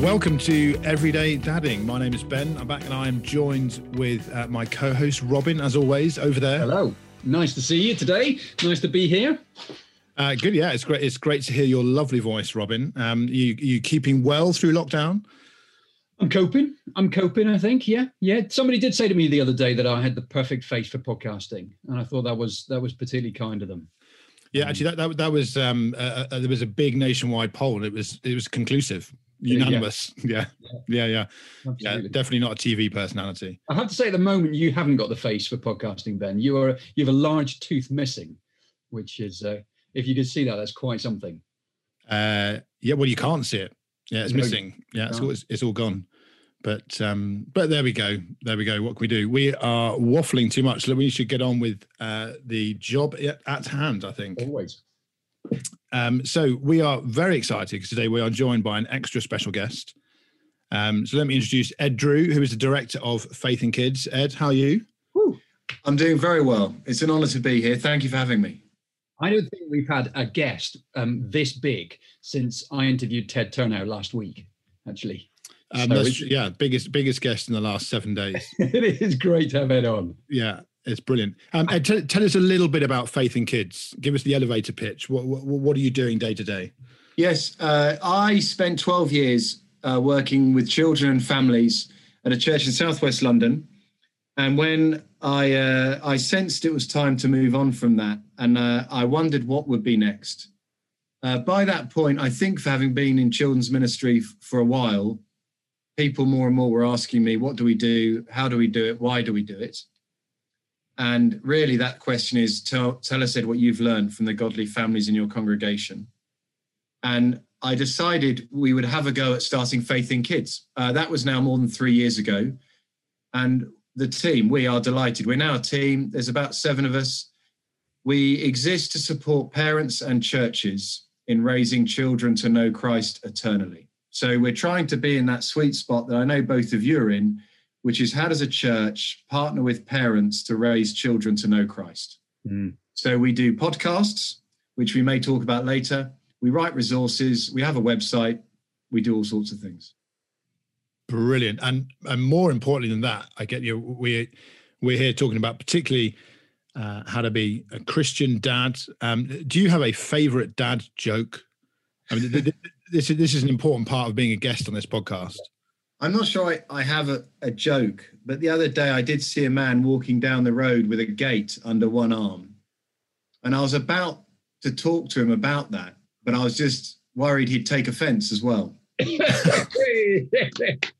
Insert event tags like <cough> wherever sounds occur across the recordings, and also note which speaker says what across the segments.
Speaker 1: Welcome to Everyday Dadding. My name is Ben. I'm back and I am joined with uh, my co host Robin, as always, over there.
Speaker 2: Hello. Nice to see you today. Nice to be here.
Speaker 1: Uh, good, yeah. It's great. It's great to hear your lovely voice, Robin. Um, you you keeping well through lockdown?
Speaker 2: I'm coping. I'm coping. I think. Yeah, yeah. Somebody did say to me the other day that I had the perfect face for podcasting, and I thought that was that was particularly kind of them.
Speaker 1: Yeah, actually, that that, that was um, uh, uh, there was a big nationwide poll, and it was it was conclusive, unanimous. <laughs> Yeah, yeah, yeah, yeah. yeah definitely not a TV personality.
Speaker 2: I have to say, at the moment, you haven't got the face for podcasting, Ben. You are you have a large tooth missing, which is uh, if you could see that, that's quite something.
Speaker 1: Uh, yeah, well, you can't see it. Yeah, it's no, missing. Yeah, it's all, it's, it's all gone. But um, but there we go. There we go. What can we do? We are waffling too much. We should get on with uh, the job at hand. I think
Speaker 2: always.
Speaker 1: Um, so we are very excited because today we are joined by an extra special guest. Um, so let me introduce Ed Drew, who is the director of Faith in Kids. Ed, how are you?
Speaker 3: Woo. I'm doing very well. It's an honour to be here. Thank you for having me.
Speaker 2: I don't think we've had a guest um, this big since I interviewed Ted Turner last week. Actually,
Speaker 1: um, so yeah, biggest biggest guest in the last seven days. <laughs>
Speaker 2: it is great to have Ed on.
Speaker 1: Yeah, it's brilliant. Um, Ed, tell, tell, us a little bit about Faith in Kids. Give us the elevator pitch. What what, what are you doing day to day?
Speaker 3: Yes, uh, I spent 12 years uh, working with children and families at a church in Southwest London. And when I uh, I sensed it was time to move on from that, and uh, I wondered what would be next. Uh, by that point, I think for having been in children's ministry f- for a while, people more and more were asking me, "What do we do? How do we do it? Why do we do it?" And really, that question is: tell, tell us, Ed, what you've learned from the godly families in your congregation. And I decided we would have a go at starting Faith in Kids. Uh, that was now more than three years ago, and the team, we are delighted. We're now a team, there's about seven of us. We exist to support parents and churches in raising children to know Christ eternally. So we're trying to be in that sweet spot that I know both of you are in, which is how does a church partner with parents to raise children to know Christ? Mm. So we do podcasts, which we may talk about later. We write resources, we have a website, we do all sorts of things.
Speaker 1: Brilliant, and and more importantly than that, I get you. We we're here talking about particularly uh, how to be a Christian dad. Um, do you have a favorite dad joke? I mean, this is this is an important part of being a guest on this podcast.
Speaker 3: I'm not sure I, I have a, a joke, but the other day I did see a man walking down the road with a gate under one arm, and I was about to talk to him about that, but I was just worried he'd take offence as well. <laughs> <laughs>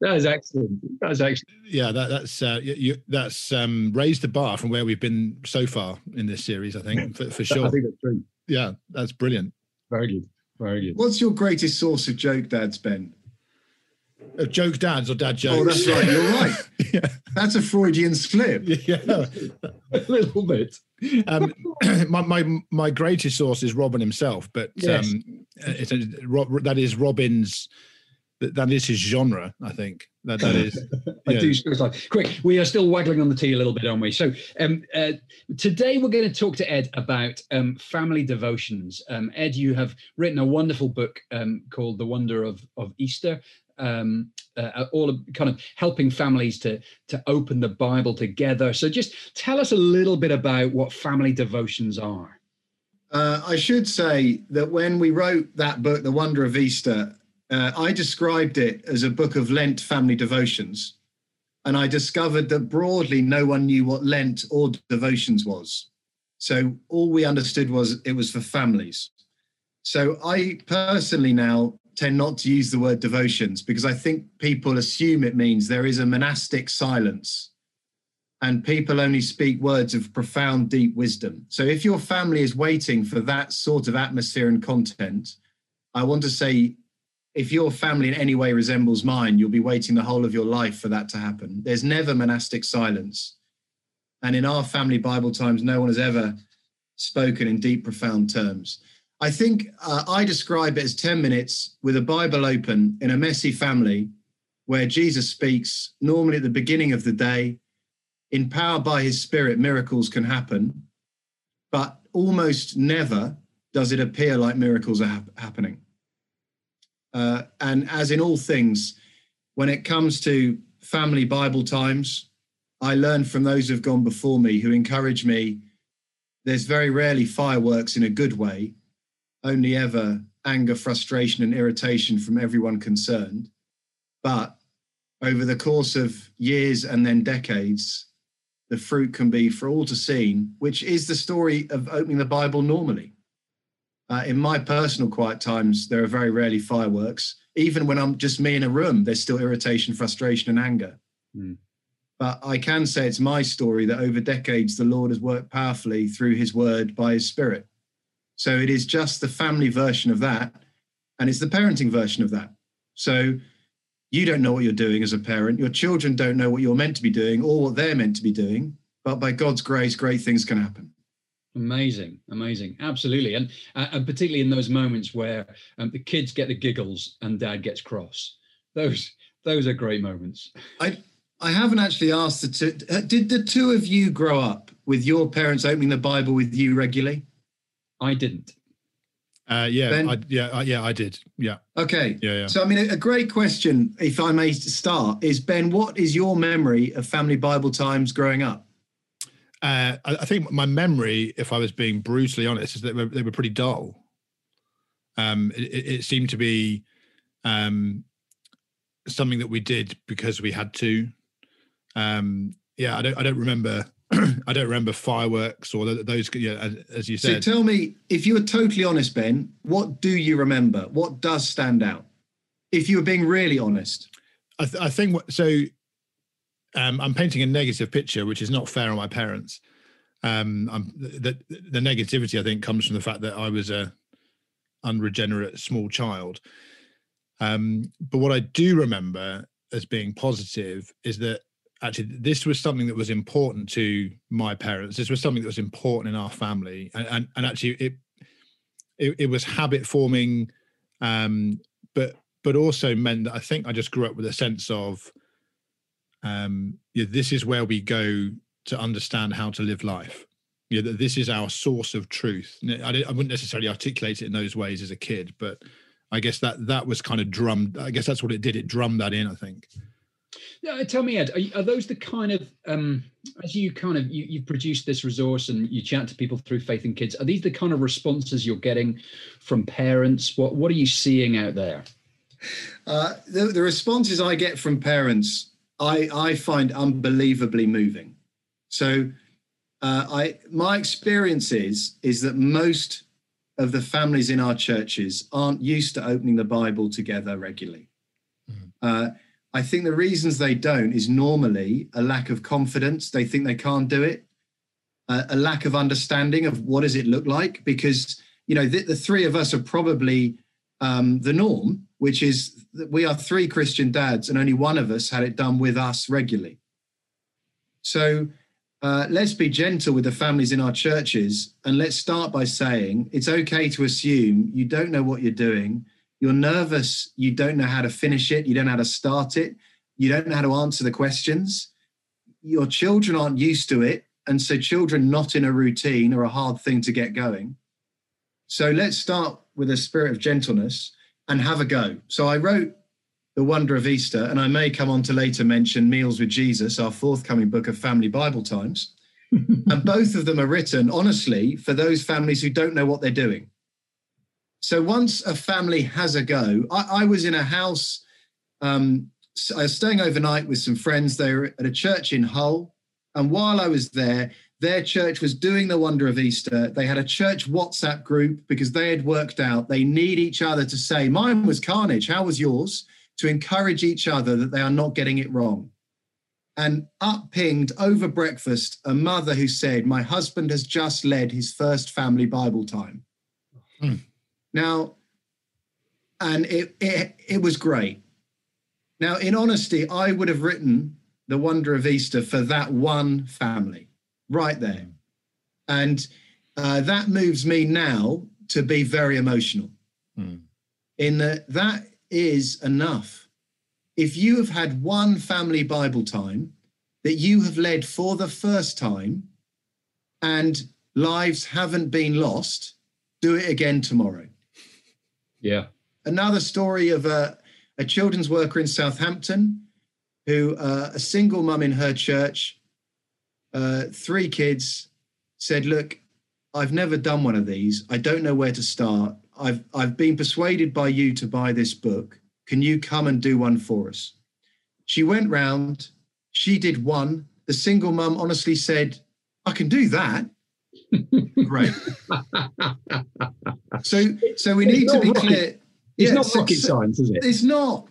Speaker 2: that is excellent. That is excellent.
Speaker 1: Yeah, that, that's uh, you, that's um, raised the bar from where we've been so far in this series. I think for, for sure. <laughs>
Speaker 2: I think that's true.
Speaker 1: Yeah, that's brilliant.
Speaker 2: Very good. Very good.
Speaker 3: What's your greatest source of joke dads, Ben?
Speaker 1: Of joke dads or dad jokes?
Speaker 3: Oh, that's right. You're <laughs> right. yeah. That's a Freudian slip. <laughs>
Speaker 1: Yeah,
Speaker 2: a little bit.
Speaker 1: Um, <clears throat> my, my my greatest source is Robin himself, but yes. um, it's a, that is Robin's that is his genre. I think that that is. <laughs>
Speaker 2: I do. Like, quick, we are still waggling on the tea a little bit, aren't we? So um, uh, today we're going to talk to Ed about um, family devotions. Um, Ed, you have written a wonderful book um, called "The Wonder of of Easter." Um, uh, all of kind of helping families to to open the Bible together. So just tell us a little bit about what family devotions are.
Speaker 3: Uh, I should say that when we wrote that book, The Wonder of Easter, uh, I described it as a book of Lent family devotions. And I discovered that broadly, no one knew what Lent or devotions was. So all we understood was it was for families. So I personally now tend not to use the word devotions because I think people assume it means there is a monastic silence and people only speak words of profound, deep wisdom. So if your family is waiting for that sort of atmosphere and content, I want to say if your family in any way resembles mine, you'll be waiting the whole of your life for that to happen. There's never monastic silence. And in our family Bible times, no one has ever spoken in deep, profound terms. I think uh, I describe it as 10 minutes with a Bible open in a messy family where Jesus speaks normally at the beginning of the day. Empowered by his spirit, miracles can happen, but almost never does it appear like miracles are hap- happening. Uh, and as in all things, when it comes to family Bible times, I learn from those who've gone before me who encourage me. There's very rarely fireworks in a good way, only ever anger, frustration, and irritation from everyone concerned. But over the course of years and then decades, the fruit can be for all to see, which is the story of opening the Bible normally. Uh, in my personal quiet times, there are very rarely fireworks. Even when I'm just me in a room, there's still irritation, frustration, and anger. Mm. But I can say it's my story that over decades, the Lord has worked powerfully through his word by his spirit. So it is just the family version of that, and it's the parenting version of that. So you don't know what you're doing as a parent. Your children don't know what you're meant to be doing or what they're meant to be doing. But by God's grace, great things can happen.
Speaker 2: Amazing, amazing, absolutely, and uh, and particularly in those moments where um, the kids get the giggles and Dad gets cross. Those those are great moments.
Speaker 3: I I haven't actually asked the two. Uh, did the two of you grow up with your parents opening the Bible with you regularly?
Speaker 2: I didn't.
Speaker 1: Uh, yeah, I, yeah, uh, yeah, I did. Yeah.
Speaker 3: Okay.
Speaker 1: Yeah, yeah.
Speaker 3: So, I mean, a, a great question, if I may start, is Ben, what is your memory of family Bible times growing up?
Speaker 1: Uh, I, I, think my memory, if I was being brutally honest, is that they were, they were pretty dull. Um, it, it, seemed to be um, something that we did because we had to. Um, yeah, I don't, I don't remember <clears throat> I don't remember fireworks or those. Yeah, as you said.
Speaker 3: So tell me, if you were totally honest, Ben, what do you remember? What does stand out? If you were being really honest,
Speaker 1: I, th- I think so. Um, I'm painting a negative picture, which is not fair on my parents. Um, the, the negativity, I think, comes from the fact that I was a unregenerate small child. Um, but what I do remember as being positive is that actually this was something that was important to my parents this was something that was important in our family and and, and actually it, it, it was habit forming um but but also meant that i think i just grew up with a sense of um yeah, this is where we go to understand how to live life yeah that this is our source of truth I, I wouldn't necessarily articulate it in those ways as a kid but i guess that that was kind of drummed i guess that's what it did it drummed that in i think
Speaker 2: yeah, tell me, Ed, are, are those the kind of um, as you kind of you, you produced this resource and you chat to people through Faith in Kids? Are these the kind of responses you're getting from parents? What what are you seeing out there?
Speaker 3: Uh, the, the responses I get from parents, I I find unbelievably moving. So, uh, I my experience is is that most of the families in our churches aren't used to opening the Bible together regularly. Mm-hmm. Uh, I think the reasons they don't is normally a lack of confidence. They think they can't do it, uh, a lack of understanding of what does it look like. Because you know the, the three of us are probably um, the norm, which is that we are three Christian dads, and only one of us had it done with us regularly. So uh, let's be gentle with the families in our churches, and let's start by saying it's okay to assume you don't know what you're doing you're nervous, you don't know how to finish it, you don't know how to start it, you don't know how to answer the questions. Your children aren't used to it. And so, children not in a routine are a hard thing to get going. So, let's start with a spirit of gentleness and have a go. So, I wrote The Wonder of Easter, and I may come on to later mention Meals with Jesus, our forthcoming book of family Bible times. <laughs> and both of them are written, honestly, for those families who don't know what they're doing. So once a family has a go, I, I was in a house. Um, I was staying overnight with some friends. They were at a church in Hull, and while I was there, their church was doing the wonder of Easter. They had a church WhatsApp group because they had worked out they need each other to say, "Mine was carnage. How was yours?" To encourage each other that they are not getting it wrong. And up pinged over breakfast a mother who said, My husband has just led his first family Bible time. Hmm. Now, and it, it, it was great. Now, in honesty, I would have written The Wonder of Easter for that one family right there. And uh, that moves me now to be very emotional.
Speaker 1: Hmm.
Speaker 3: In that that is enough. If you have had one family Bible time that you have led for the first time and lives haven't been lost, do it again tomorrow.
Speaker 2: Yeah.
Speaker 3: Another story of a, a children's worker in Southampton who, uh, a single mum in her church, uh, three kids, said, Look, I've never done one of these. I don't know where to start. I've, I've been persuaded by you to buy this book. Can you come and do one for us? She went round, she did one. The single mum honestly said, I can do that. <laughs> Great. so so we need to be
Speaker 2: rocket-
Speaker 3: clear.
Speaker 2: It's
Speaker 3: Yeah,
Speaker 2: not rocket
Speaker 3: so-
Speaker 2: science, is it?
Speaker 3: it's not.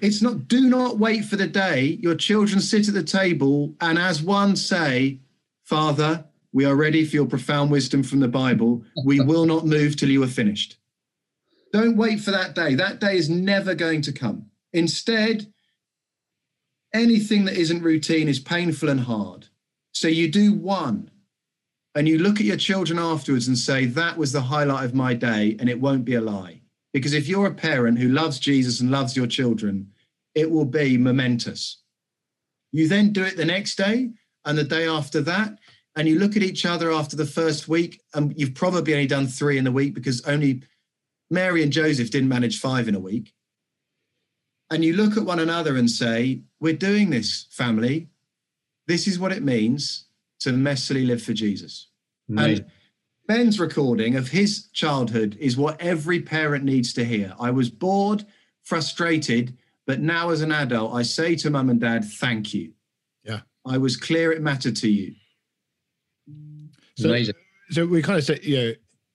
Speaker 3: It's not. Do not wait for the day your children sit at the table and, as one, say, Father, we are ready for your profound wisdom from the Bible. We <laughs> will not move till you are finished. Don't wait for that day. That day is never going to come. Instead, anything that isn't routine is painful and hard. So you do one and you look at your children afterwards and say, That was the highlight of my day, and it won't be a lie. Because if you're a parent who loves Jesus and loves your children, it will be momentous. You then do it the next day and the day after that, and you look at each other after the first week, and you've probably only done three in the week because only Mary and Joseph didn't manage five in a week. And you look at one another and say, We're doing this, family. This is what it means to messily live for Jesus.
Speaker 2: Amazing.
Speaker 3: And Ben's recording of his childhood is what every parent needs to hear. I was bored, frustrated, but now as an adult, I say to mum and dad, thank you.
Speaker 1: Yeah.
Speaker 3: I was clear it mattered to you.
Speaker 1: So,
Speaker 2: Amazing.
Speaker 1: so we kind of say, you know,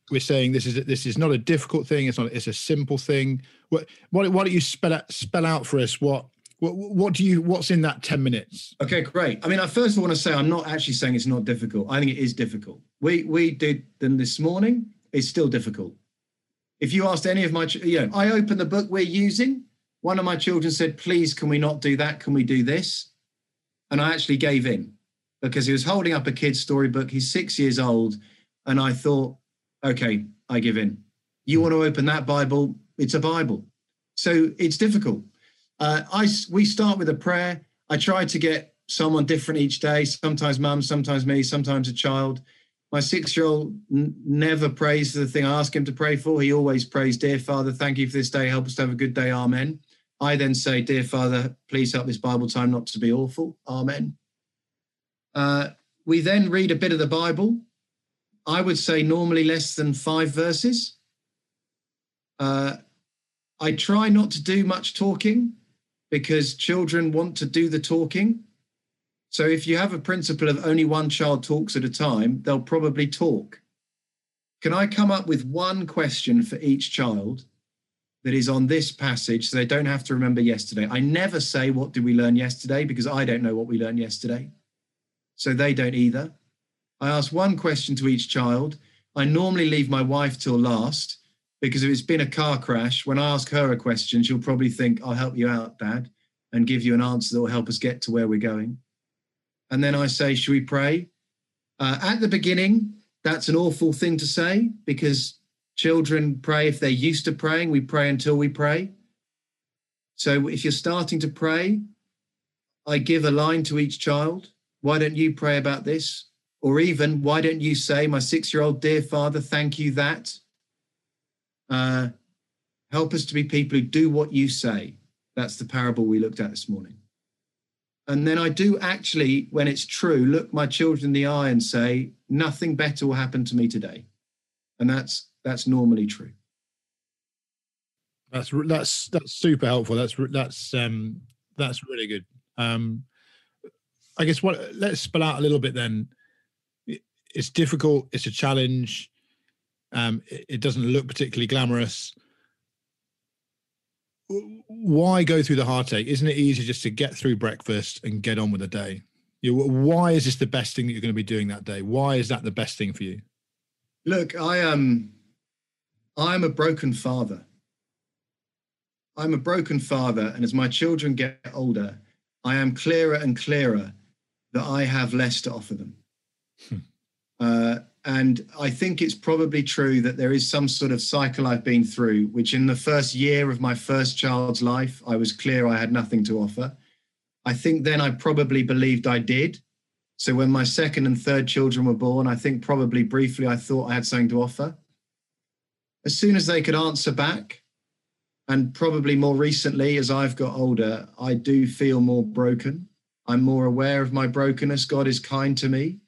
Speaker 1: we're saying this is this is not a difficult thing. It's not. It's a simple thing. What? Why, why don't you spell out spell out for us what what what do you what's in that ten minutes?
Speaker 3: Okay, great. I mean, I first want to say I'm not actually saying it's not difficult. I think it is difficult. We we did them this morning. It's still difficult. If you asked any of my, you know, I opened the book we're using. One of my children said, "Please, can we not do that? Can we do this?" And I actually gave in because he was holding up a kid's storybook. He's six years old, and I thought, "Okay, I give in." You want to open that Bible? It's a Bible, so it's difficult. Uh, I we start with a prayer. I try to get someone different each day. Sometimes mum, sometimes me, sometimes a child. My six-year-old n- never prays for the thing I ask him to pray for. He always prays, "Dear Father, thank you for this day. Help us to have a good day. Amen." I then say, "Dear Father, please help this Bible time not to be awful. Amen." Uh, we then read a bit of the Bible. I would say normally less than five verses. Uh, I try not to do much talking because children want to do the talking. So if you have a principle of only one child talks at a time, they'll probably talk. Can I come up with one question for each child that is on this passage so they don't have to remember yesterday? I never say, What did we learn yesterday? because I don't know what we learned yesterday. So they don't either. I ask one question to each child. I normally leave my wife till last because if it's been a car crash, when I ask her a question, she'll probably think, I'll help you out, Dad, and give you an answer that will help us get to where we're going. And then I say, Should we pray? Uh, at the beginning, that's an awful thing to say because children pray if they're used to praying. We pray until we pray. So if you're starting to pray, I give a line to each child. Why don't you pray about this? Or even, why don't you say, My six year old dear father, thank you that? Uh, help us to be people who do what you say. That's the parable we looked at this morning. And then I do actually, when it's true, look my children in the eye and say, nothing better will happen to me today. And that's that's normally true.
Speaker 1: That's that's that's super helpful. That's that's um that's really good. Um, I guess what let's spell out a little bit then. It's difficult. It's a challenge. Um, it, it doesn't look particularly glamorous. Why go through the heartache? Isn't it easier just to get through breakfast and get on with the day? You why is this the best thing that you're going to be doing that day? Why is that the best thing for you?
Speaker 3: Look, I am I'm a broken father. I'm a broken father, and as my children get older, I am clearer and clearer that I have less to offer them.
Speaker 1: Hmm.
Speaker 3: Uh, and I think it's probably true that there is some sort of cycle I've been through, which in the first year of my first child's life, I was clear I had nothing to offer. I think then I probably believed I did. So when my second and third children were born, I think probably briefly I thought I had something to offer. As soon as they could answer back, and probably more recently as I've got older, I do feel more broken. I'm more aware of my brokenness. God is kind to me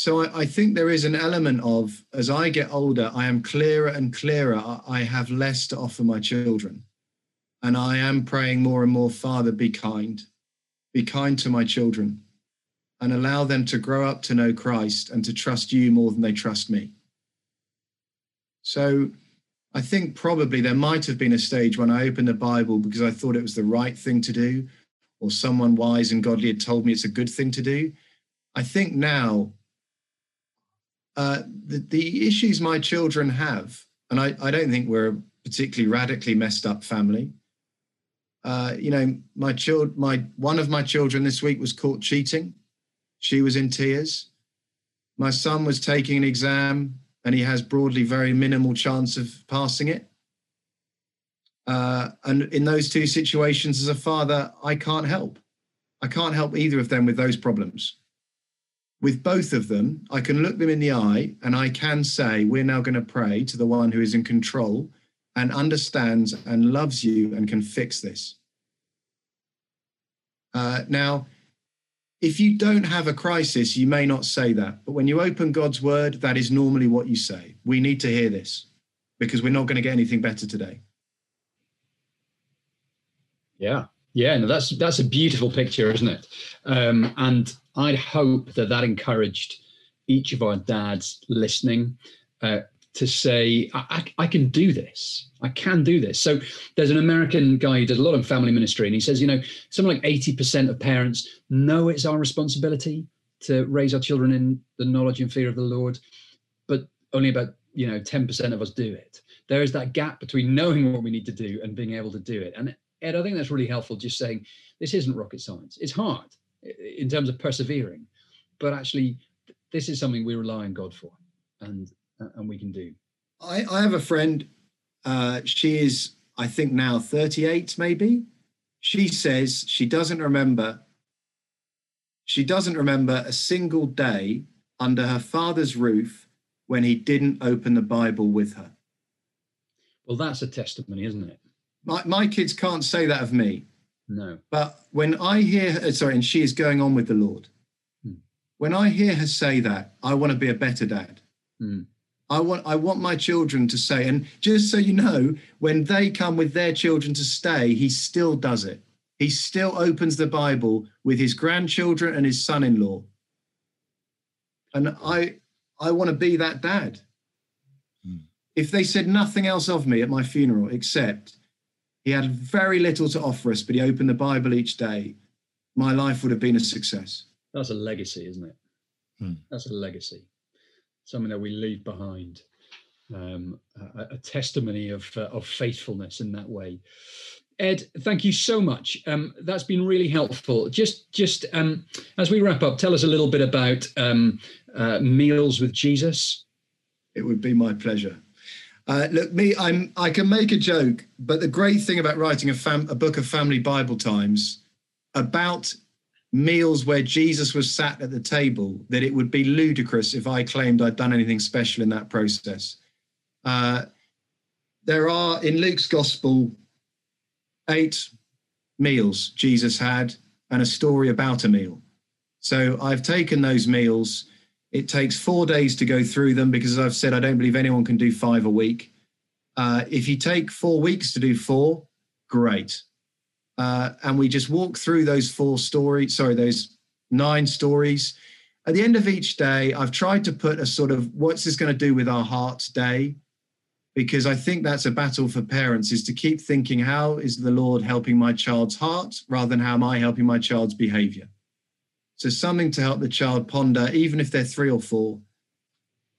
Speaker 3: so I, I, think there is an element of as I get older, I am clearer and clearer. I have less to offer my children. And I am praying more and more, Father, be kind. Be kind to my children and allow them to grow up to know Christ and to trust you more than they trust me. So I think probably there might have been a stage when I opened the Bible because I thought it was the right thing to do, or someone wise and godly had told me it's a good thing to do. I think now uh, the, the issues my children have, and I, I don't think we're a particularly radically messed up family. Uh, you know, my child, my one of my children this week was caught cheating. She was in tears. My son was taking an exam, and he has broadly very minimal chance of passing it. Uh, and in those two situations, as a father, I can't help. I can't help either of them with those problems with both of them, I can look them in the eye and I can say, We're now going to pray to the one who is in control and understands and loves you and can fix this. Uh, now, if you don't have a crisis, you may not say that. But when you open God's word, that is normally what you say. We need to hear this because we're not going to get anything better today.
Speaker 2: Yeah. Yeah, no, that's that's a beautiful picture, isn't it? Um, and I'd hope that that encouraged each of our dads listening uh, to say, I, I, I, can do this. I can do this. So there's an American guy who does a lot of family ministry, and he says, you know, something like 80% of parents know it's our responsibility to raise our children in the knowledge and fear of the Lord, but only about, you know, 10% of us do it. There is that gap between knowing what we need to do and being able to do it. And Ed, I think that's really helpful just saying this isn't rocket science. It's hard in terms of persevering, but actually, this is something we rely on God for, and uh, and we can do.
Speaker 3: I, I have a friend. Uh, she is, I think, now 38, maybe. She says she doesn't remember. She doesn't remember a single day under her father's roof when he didn't open the Bible with her.
Speaker 2: Well, that's a testimony, isn't it?
Speaker 3: My, my kids can't say that of me.
Speaker 2: No.
Speaker 3: But when I hear her, sorry, and she is going on with the Lord, hmm. when I hear her say that, I want to be a better dad. Hmm. I want I want my children to say, and just so you know, when they come with their children to stay, he still does it. He still opens the Bible with his grandchildren and his son-in-law. And I I want to be that dad. Hmm. If they said nothing else of me at my funeral except he had very little to offer us, but he opened the Bible each day. My life would have been a success.
Speaker 2: That's a legacy, isn't it? Hmm. That's a legacy, something that we leave behind. Um, a, a, testimony of uh, of faithfulness in that way. Ed, thank you so much. Um, that's been really helpful. Just just um, as we wrap up, tell us a little bit about um, uh, meals with Jesus.
Speaker 3: It would be my pleasure. Uh, look, me, I'm I can make a joke, but the great thing about writing a, fam, a book of family Bible times about meals where Jesus was sat at the table, that it would be ludicrous if I claimed I'd done anything special in that process. Uh, there are in Luke's gospel eight meals Jesus had and a story about a meal. So I've taken those meals it takes four days to go through them because, as I've said, I don't believe anyone can do five a week. Uh, if you take four weeks to do four, great. Uh, and we just walk through those four stories, sorry, those nine stories. At the end of each day, I've tried to put a sort of what's this going to do with our hearts day? Because I think that's a battle for parents is to keep thinking, how is the Lord helping my child's heart rather than how am I helping my child's behavior? So something to help the child ponder, even if they're three or four.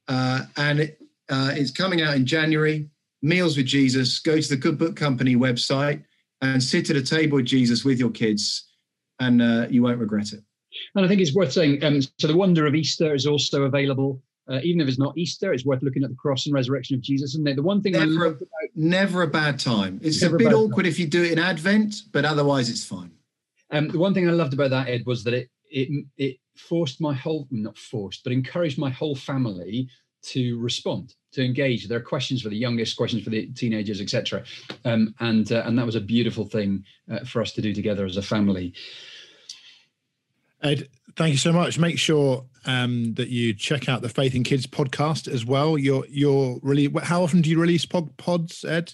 Speaker 3: Uh, and it, uh, it's coming out in January. Meals with Jesus. Go to the Good Book Company website and sit at a table with Jesus with your kids, and uh, you won't regret it.
Speaker 2: And I think it's worth saying. Um, so the Wonder of Easter is also available Uh, even if it's not Easter, it's worth looking at the cross and resurrection of Jesus. And the one thing
Speaker 3: never,
Speaker 2: I about,
Speaker 3: never a bad time. It's a bit awkward time. if you do it in Advent, but otherwise it's fine.
Speaker 2: Um, the one thing I loved about that, Ed, was that it it it forced my whole not forced, but encouraged my whole family to respond, to engage. There are questions for the youngest, questions for the teenagers, etc. Um, and uh, and that was a beautiful thing uh, for us to do together as a family.
Speaker 1: Ed, thank you so much. Make sure um, that you check out the Faith in Kids podcast as well. You're you're really how often do you release pod, pods, Ed?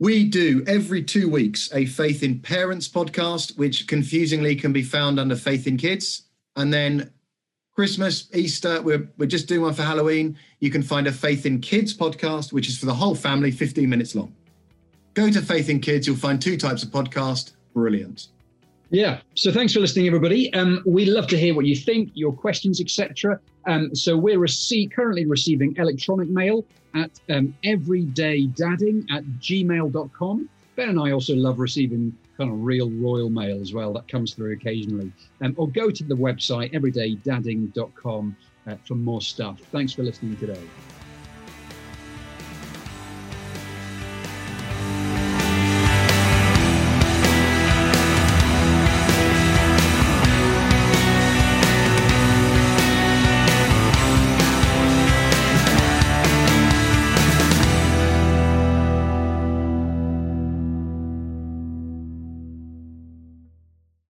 Speaker 3: We do every two weeks a Faith in Parents podcast, which confusingly can be found under Faith in Kids. And then Christmas, Easter, we're, we're just doing one for Halloween. You can find a Faith in Kids podcast, which is for the whole family, 15 minutes long. Go to Faith in Kids, you'll find two types of podcast. Brilliant.
Speaker 2: Yeah. So thanks for listening, everybody. Um, we'd love to hear what you think, your questions, etc. Um, so we're rece- currently receiving electronic mail at um, everydaydadding at gmail.com. Ben and I also love receiving kind of real royal mail as well. That comes through occasionally. Um, or go to the website everydaydadding.com uh, for more stuff. Thanks for listening today.